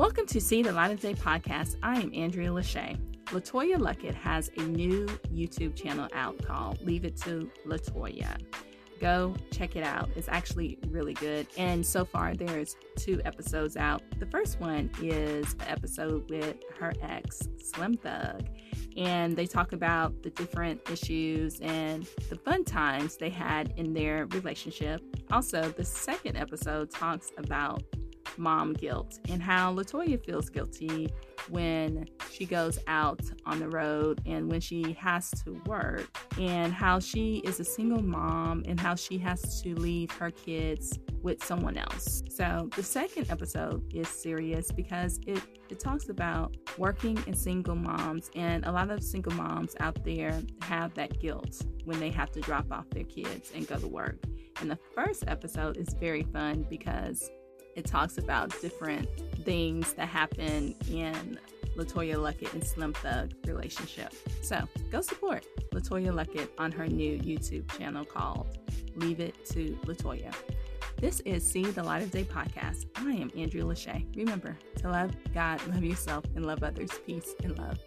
Welcome to See the Light of Day podcast. I am Andrea Lachey. LeToya Luckett has a new YouTube channel out called Leave It to LeToya. Go check it out. It's actually really good. And so far, there's two episodes out. The first one is an episode with her ex, Slim Thug. And they talk about the different issues and the fun times they had in their relationship. Also, the second episode talks about mom guilt and how LeToya feels guilty when she goes out on the road and when she has to work, and how she is a single mom and how she has to leave her kids with someone else. So, the second episode is serious because it, it talks about working and single moms, and a lot of single moms out there have that guilt when they have to drop off their kids and go to work. And the first episode is very fun because it talks about different things that happen in LeToya Luckett and Slim Thug relationship. So go support LeToya Luckett on her new YouTube channel called Leave It to LeToya. This is See the Light of Day podcast. I am Andrea Lachey. Remember to love God, love yourself, and love others. Peace and love.